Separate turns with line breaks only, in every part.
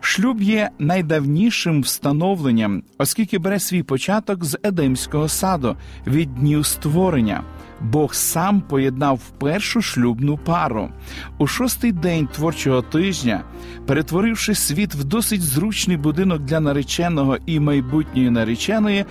Шлюб є найдавнішим встановленням, оскільки бере свій початок з Едемського саду від днів створення. Бог сам поєднав першу шлюбну пару у шостий день творчого тижня, перетворивши світ в досить зручний будинок для нареченого і майбутньої нареченої,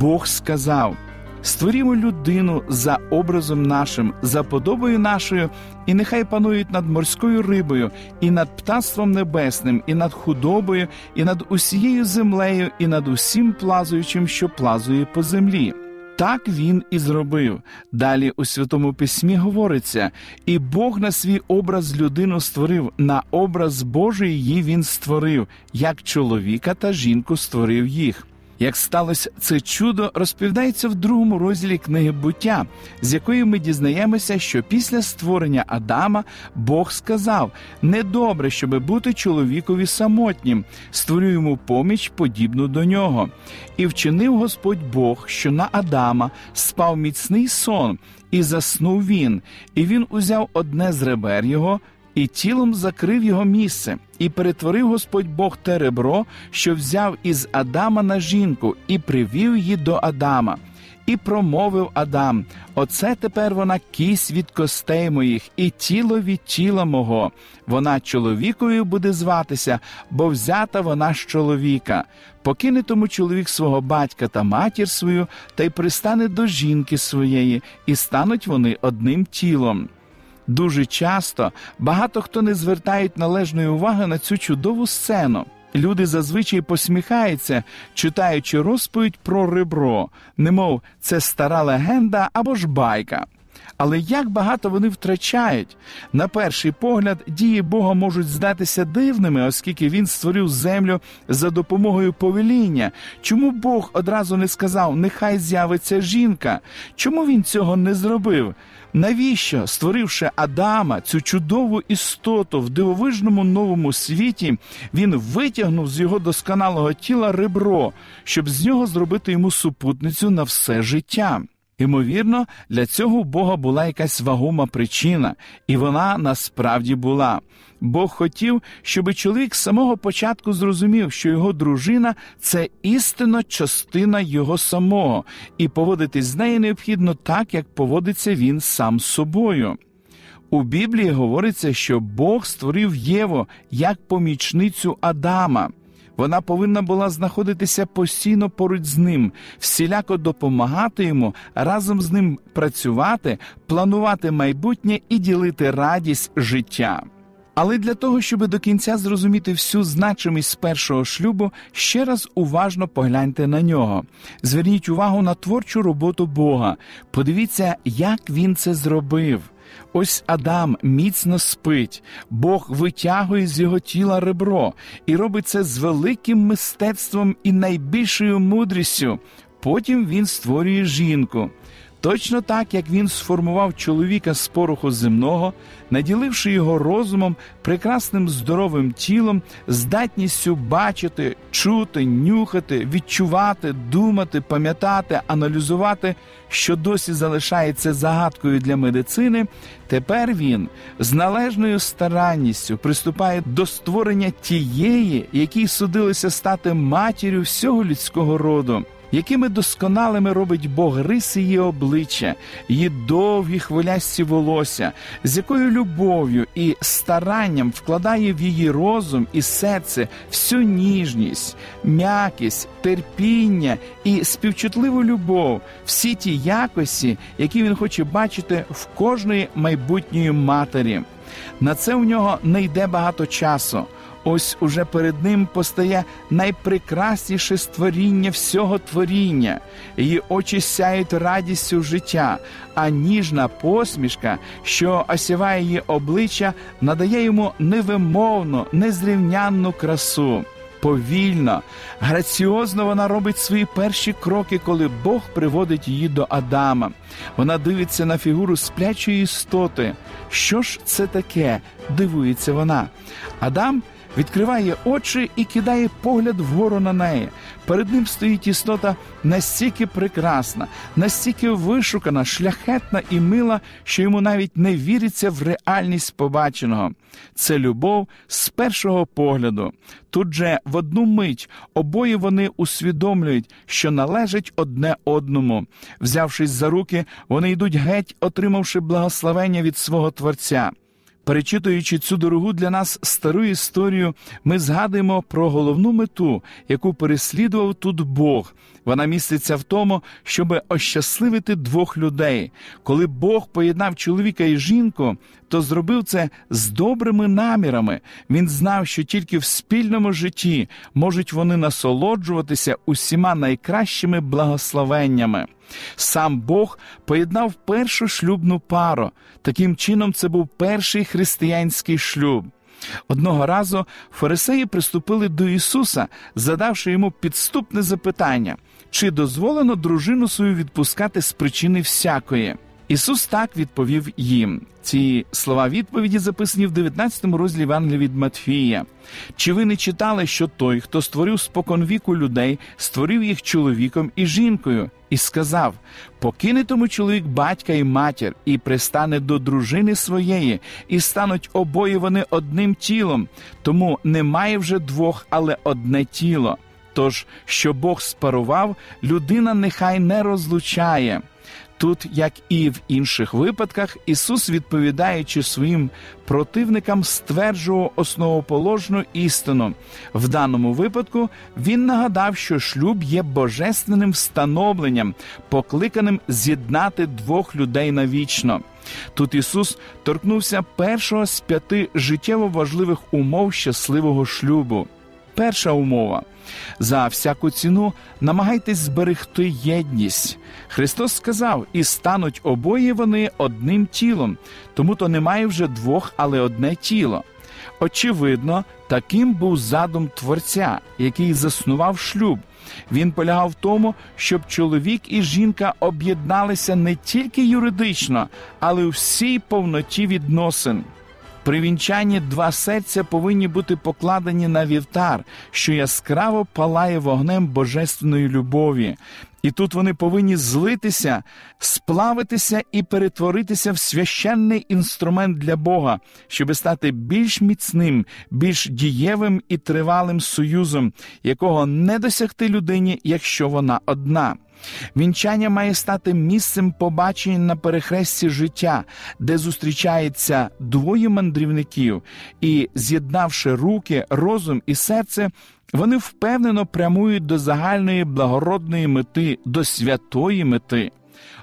Бог сказав. Створімо людину за образом нашим, за подобою нашою, і нехай панують над морською рибою, і над птаством небесним, і над худобою, і над усією землею, і над усім плазуючим, що плазує по землі. Так він і зробив. Далі у Святому Письмі говориться: і Бог на свій образ людину створив, на образ Божий її він створив, як чоловіка та жінку створив їх. Як сталося це чудо, розповідається в другому розділі книги буття, з якої ми дізнаємося, що після створення Адама Бог сказав: недобре, щоби бути чоловікові самотнім, створю йому поміч, подібну до нього. І вчинив Господь Бог, що на Адама спав міцний сон, і заснув він, і він узяв одне з ребер його і тілом закрив його місце, і перетворив Господь Бог те ребро, що взяв із Адама на жінку, і привів її до Адама. І промовив Адам: Оце тепер вона кість від костей моїх, і тіло від тіла мого. Вона чоловікою буде зватися, бо взята вона з чоловіка. Покине тому чоловік свого батька та матір свою, та й пристане до жінки своєї, і стануть вони одним тілом. Дуже часто багато хто не звертають належної уваги на цю чудову сцену. Люди зазвичай посміхаються, читаючи розповідь про ребро, немов це стара легенда або ж байка. Але як багато вони втрачають, на перший погляд, дії Бога можуть здатися дивними, оскільки він створив землю за допомогою повеління. Чому Бог одразу не сказав, нехай з'явиться жінка? Чому він цього не зробив? Навіщо, створивши Адама, цю чудову істоту в дивовижному новому світі, він витягнув з його досконалого тіла ребро, щоб з нього зробити йому супутницю на все життя? Ймовірно, для цього у Бога була якась вагома причина, і вона насправді була. Бог хотів, щоб чоловік з самого початку зрозумів, що його дружина це істинно частина його самого, і поводитись з нею необхідно так, як поводиться він сам з собою. У Біблії говориться, що Бог створив Єву як помічницю Адама. Вона повинна була знаходитися постійно поруч з ним, всіляко допомагати йому, разом з ним працювати, планувати майбутнє і ділити радість життя. Але для того, щоб до кінця зрозуміти всю значимість першого шлюбу, ще раз уважно погляньте на нього. Зверніть увагу на творчу роботу Бога. Подивіться, як він це зробив. Ось Адам міцно спить, Бог витягує з його тіла ребро і робить це з великим мистецтвом і найбільшою мудрістю. Потім він створює жінку. Точно так, як він сформував чоловіка з пороху земного, наділивши його розумом, прекрасним здоровим тілом, здатністю бачити, чути, нюхати, відчувати, думати, пам'ятати, аналізувати, що досі залишається загадкою для медицини, тепер він з належною старанністю приступає до створення тієї, якій судилося стати матір'ю всього людського роду. Якими досконалими робить Бог риси її обличчя, її довгі хвилясті волосся, з якою любов'ю і старанням вкладає в її розум і серце всю ніжність, м'якість, терпіння і співчутливу любов, всі ті якості, які він хоче бачити в кожної майбутньої матері. На це у нього не йде багато часу. Ось уже перед ним постає найпрекрасніше створіння всього творіння, її очі сяють радістю життя, а ніжна посмішка, що осіває її обличчя, надає йому невимовну, незрівнянну красу. Повільно, граціозно вона робить свої перші кроки, коли Бог приводить її до Адама. Вона дивиться на фігуру сплячої істоти. Що ж це таке? дивується вона. Адам відкриває очі і кидає погляд вгору на неї. Перед ним стоїть істота настільки прекрасна, настільки вишукана, шляхетна і мила, що йому навіть не віриться в реальність побаченого. Це любов з першого погляду. Тут же в одну мить обоє вони усвідомлюють, що належать одне одному. Взявшись за руки, вони йдуть геть, отримавши благословення від свого Творця. Перечитуючи цю дорогу для нас стару історію, ми згадуємо про головну мету, яку переслідував тут Бог. Вона міститься в тому, щоб ощасливити двох людей. Коли Бог поєднав чоловіка і жінку, то зробив це з добрими намірами. Він знав, що тільки в спільному житті можуть вони насолоджуватися усіма найкращими благословеннями. Сам Бог поєднав першу шлюбну пару. Таким чином, це був перший християнський шлюб. Одного разу фарисеї приступили до Ісуса, задавши йому підступне запитання, чи дозволено дружину свою відпускати з причини всякої. Ісус так відповів їм. Ці слова відповіді записані в 19 розділі Євангелія від Матфія. Чи ви не читали, що той, хто створив споконвіку людей, створив їх чоловіком і жінкою, і сказав: покине тому чоловік батька і матір, і пристане до дружини своєї, і стануть обоє вони одним тілом, тому немає вже двох, але одне тіло. Тож, що Бог спарував, людина нехай не розлучає. Тут, як і в інших випадках, Ісус, відповідаючи своїм противникам, стверджував основоположну істину. В даному випадку Він нагадав, що шлюб є божественним встановленням, покликаним з'єднати двох людей навічно. Тут Ісус торкнувся першого з п'яти життєво важливих умов щасливого шлюбу. Перша умова за всяку ціну намагайтесь зберегти єдність. Христос сказав: і стануть обоє вони одним тілом, тому то немає вже двох, але одне тіло. Очевидно, таким був задум Творця, який заснував шлюб. Він полягав в тому, щоб чоловік і жінка об'єдналися не тільки юридично, але у всій повноті відносин. При вінчанні два серця повинні бути покладені на вівтар, що яскраво палає вогнем божественної любові. І тут вони повинні злитися, сплавитися і перетворитися в священний інструмент для Бога, щоб стати більш міцним, більш дієвим і тривалим союзом, якого не досягти людині, якщо вона одна. Вінчання має стати місцем побачення на перехресті життя, де зустрічається двоє мандрівників, і, з'єднавши руки, розум і серце, вони впевнено прямують до загальної благородної мети, до святої мети.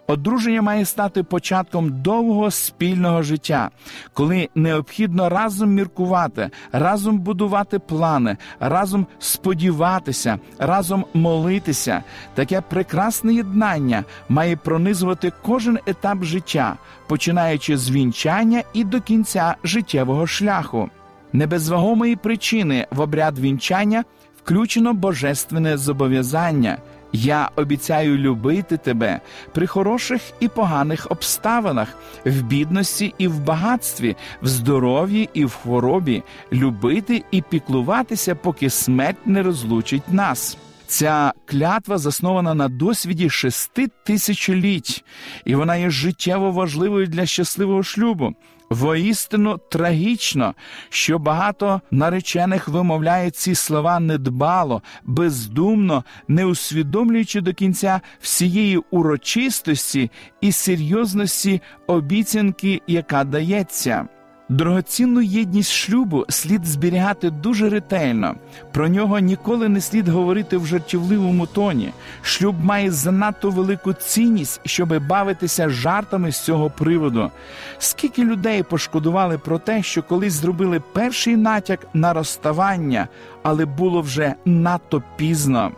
Одруження має стати початком довгого спільного життя, коли необхідно разом міркувати, разом будувати плани, разом сподіватися, разом молитися. Таке прекрасне єднання має пронизувати кожен етап життя, починаючи з вінчання і до кінця життєвого шляху. Не без вагомої причини в обряд вінчання включено божественне зобов'язання. Я обіцяю любити тебе при хороших і поганих обставинах, в бідності і в багатстві, в здоров'ї і в хворобі, любити і піклуватися, поки смерть не розлучить нас. Ця клятва заснована на досвіді шести тисячоліть, і вона є життєво важливою для щасливого шлюбу. Воістину трагічно, що багато наречених вимовляють ці слова недбало, бездумно, не усвідомлюючи до кінця всієї урочистості і серйозності обіцянки, яка дається. Дорогоцінну єдність шлюбу слід зберігати дуже ретельно. Про нього ніколи не слід говорити в жартівливому тоні. Шлюб має занадто велику цінність, щоби бавитися жартами з цього приводу. Скільки людей пошкодували про те, що колись зробили перший натяк на розставання, але було вже надто пізно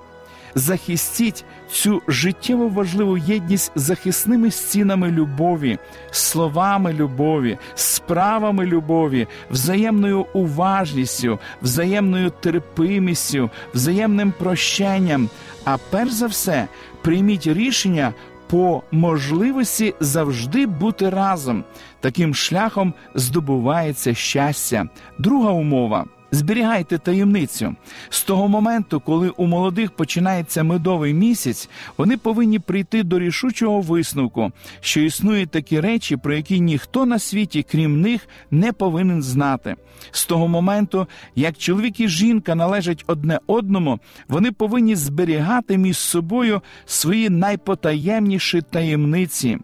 захистіть цю життєво важливу єдність захисними стінами любові, словами любові, справами любові, взаємною уважністю, взаємною терпимістю, взаємним прощенням. А перш за все, прийміть рішення. По можливості завжди бути разом. Таким шляхом здобувається щастя. Друга умова. Зберігайте таємницю з того моменту, коли у молодих починається медовий місяць, вони повинні прийти до рішучого висновку, що існують такі речі, про які ніхто на світі, крім них, не повинен знати. З того моменту, як чоловік і жінка належать одне одному, вони повинні зберігати між собою свої найпотаємніші таємниці.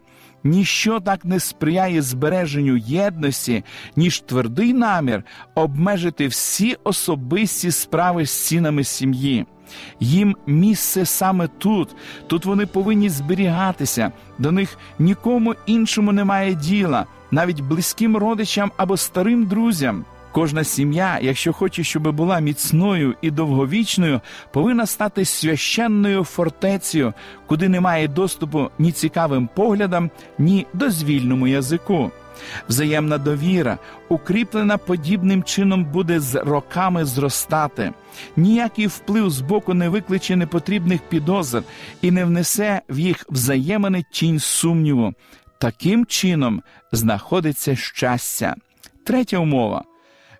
Ніщо так не сприяє збереженню єдності, ніж твердий намір обмежити всі особисті справи з цінами сім'ї. Їм місце саме тут, тут вони повинні зберігатися, до них нікому іншому немає діла, навіть близьким родичам або старим друзям. Кожна сім'я, якщо хоче, щоб була міцною і довговічною, повинна стати священною фортецею, куди немає доступу ні цікавим поглядам, ні дозвільному язику. Взаємна довіра, укріплена подібним чином, буде з роками зростати. Ніякий вплив з боку не викличе непотрібних підозр і не внесе в їх взаємини тінь сумніву. Таким чином знаходиться щастя. Третя умова.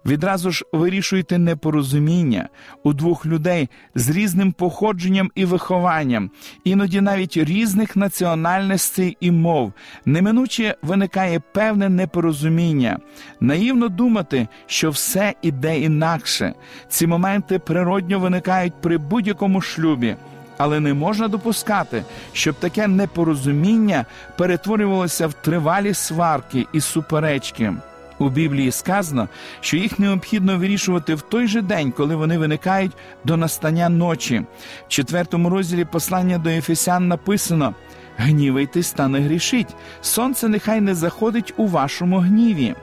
Відразу ж вирішуйте непорозуміння у двох людей з різним походженням і вихованням, іноді навіть різних національностей і мов. Неминуче виникає певне непорозуміння, наївно думати, що все іде інакше. Ці моменти природньо виникають при будь-якому шлюбі. Але не можна допускати, щоб таке непорозуміння перетворювалося в тривалі сварки і суперечки. У Біблії сказано, що їх необхідно вирішувати в той же день, коли вони виникають до настання ночі. В четвертому розділі послання до Ефесян написано: гнівайтесь та не грішіть, сонце нехай не заходить у вашому гніві.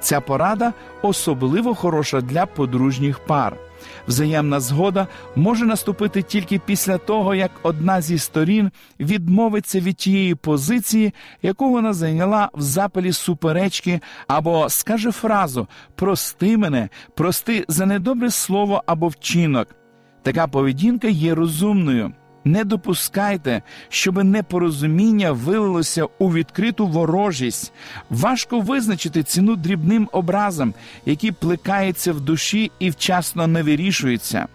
Ця порада особливо хороша для подружніх пар. Взаємна згода може наступити тільки після того, як одна зі сторін відмовиться від тієї позиції, яку вона зайняла в запалі суперечки, або скаже фразу Прости мене, прости за недобре слово або вчинок. Така поведінка є розумною. Не допускайте, щоб непорозуміння вилилося у відкриту ворожість. Важко визначити ціну дрібним образом, які плекаються в душі і вчасно не вирішуються.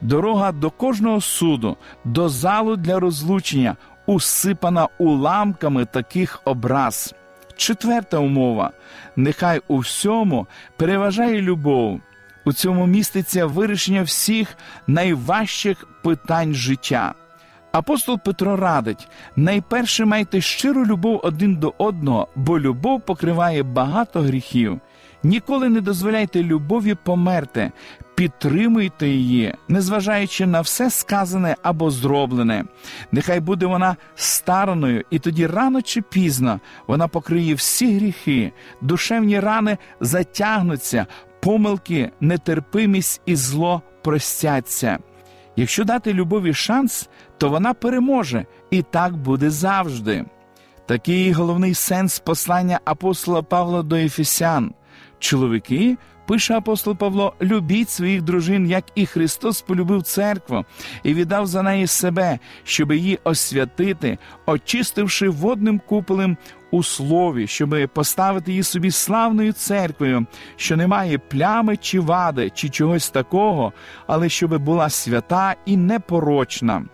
Дорога до кожного суду, до залу для розлучення, усипана уламками таких образ. Четверта умова: нехай у всьому переважає любов. У цьому міститься вирішення всіх найважчих питань життя. Апостол Петро радить найперше майте щиру любов один до одного, бо любов покриває багато гріхів. Ніколи не дозволяйте любові померти, підтримуйте її, незважаючи на все сказане або зроблене. Нехай буде вона стараною, і тоді рано чи пізно вона покриє всі гріхи, душевні рани затягнуться, помилки, нетерпимість і зло простяться. Якщо дати любові шанс, то вона переможе, і так буде завжди. Такий головний сенс послання апостола Павла до Ефесян. Чоловіки, пише апостол Павло, любіть своїх дружин, як і Христос полюбив церкву і віддав за неї себе, щоб її освятити, очистивши водним куполем у слові, щоб поставити її собі славною церквою, що не має плями чи вади, чи чогось такого, але щоб була свята і непорочна.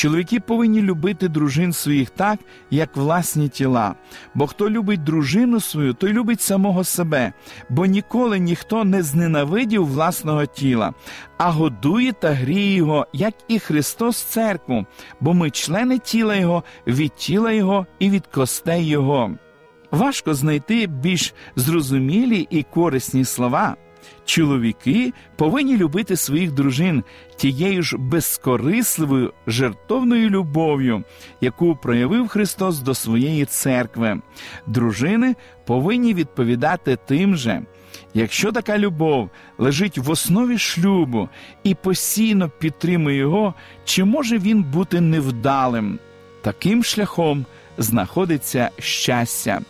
Чоловіки повинні любити дружин своїх так, як власні тіла. Бо хто любить дружину свою, той любить самого себе, бо ніколи ніхто не зненавидів власного тіла, а годує та гріє його, як і Христос церкву, бо ми члени тіла Його, від тіла Його і від костей Його. Важко знайти більш зрозумілі і корисні слова. Чоловіки повинні любити своїх дружин тією ж безкорисливою жертовною любов'ю, яку проявив Христос до своєї церкви. Дружини повинні відповідати тим же. Якщо така любов лежить в основі шлюбу і постійно підтримує його, чи може він бути невдалим? Таким шляхом знаходиться щастя.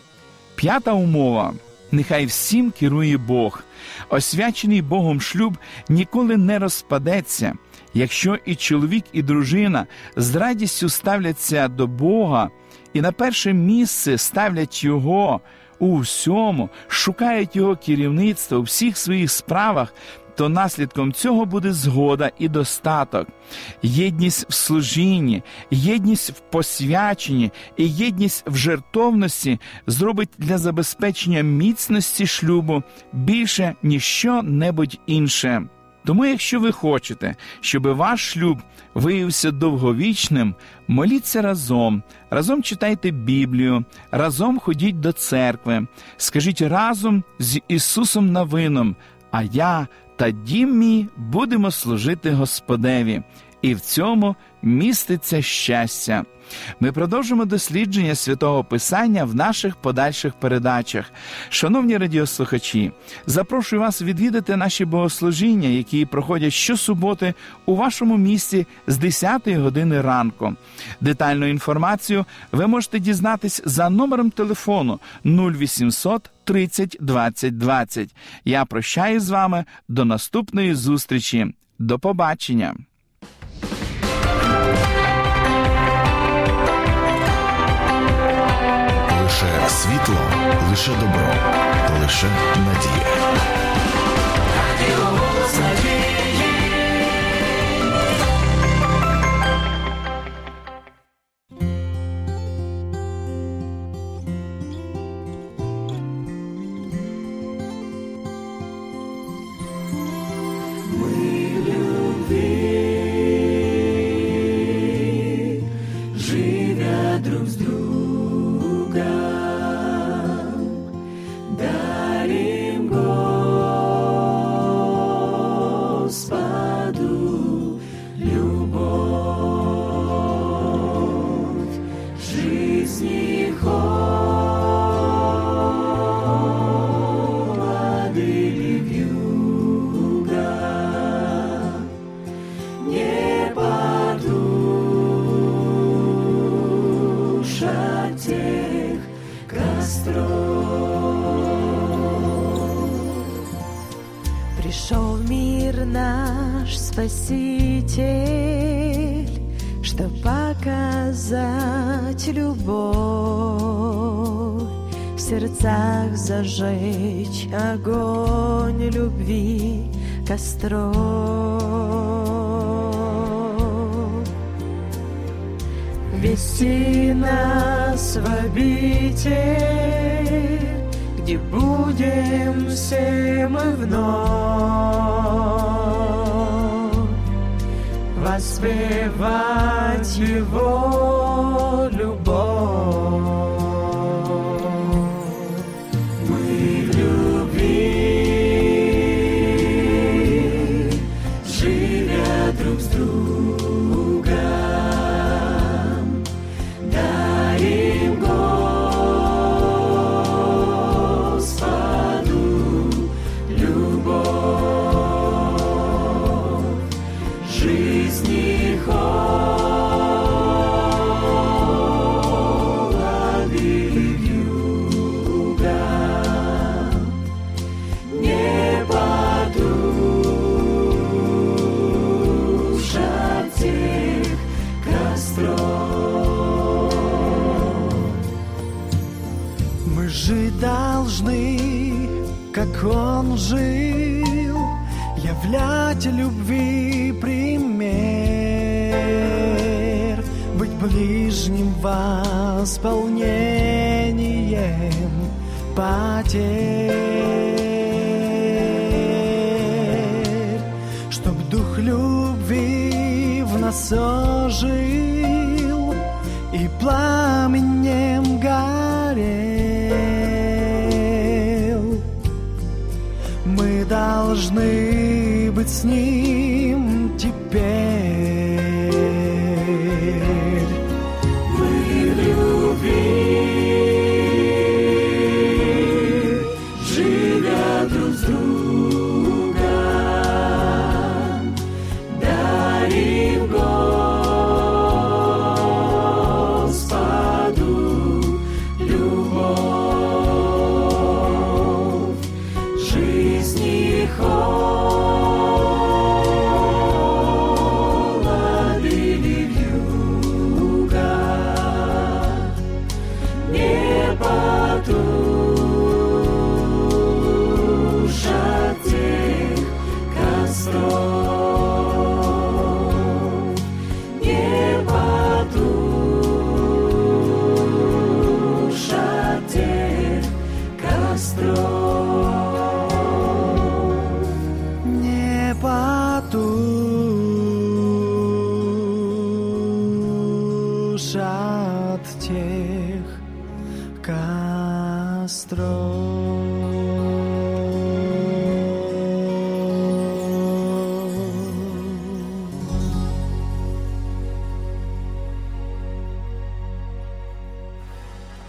П'ята умова. Нехай всім керує Бог. Освячений Богом шлюб ніколи не розпадеться. Якщо і чоловік, і дружина з радістю ставляться до Бога і на перше місце ставлять Його у всьому, шукають Його керівництво у всіх своїх справах, то наслідком цього буде згода і достаток, єдність в служінні, єдність в посвяченні і єдність в жертовності зробить для забезпечення міцності шлюбу більше ніж що-небудь інше. Тому, якщо ви хочете, щоб ваш шлюб виявився довговічним, моліться разом, разом читайте Біблію, разом ходіть до церкви, скажіть разом з Ісусом Навином, а я та дім будемо служити Господеві, і в цьому міститься щастя. Ми продовжимо дослідження святого Писання в наших подальших передачах. Шановні радіослухачі, запрошую вас відвідати наші богослужіння, які проходять щосуботи у вашому місті з 10 години ранку. Детальну інформацію ви можете дізнатись за номером телефону 0800 30 20 20. Я прощаю з вами до наступної зустрічі. До побачення.
Лише світло, лише добро, лише надія.
Спаситель, что показать любовь, в сердцах зажечь огонь любви костров. Вести нас в обитель, где будем все мы вновь воспевать Его восполнением потерь, чтоб дух любви в нас ожил и пламенем горел. Мы должны быть с ним теперь.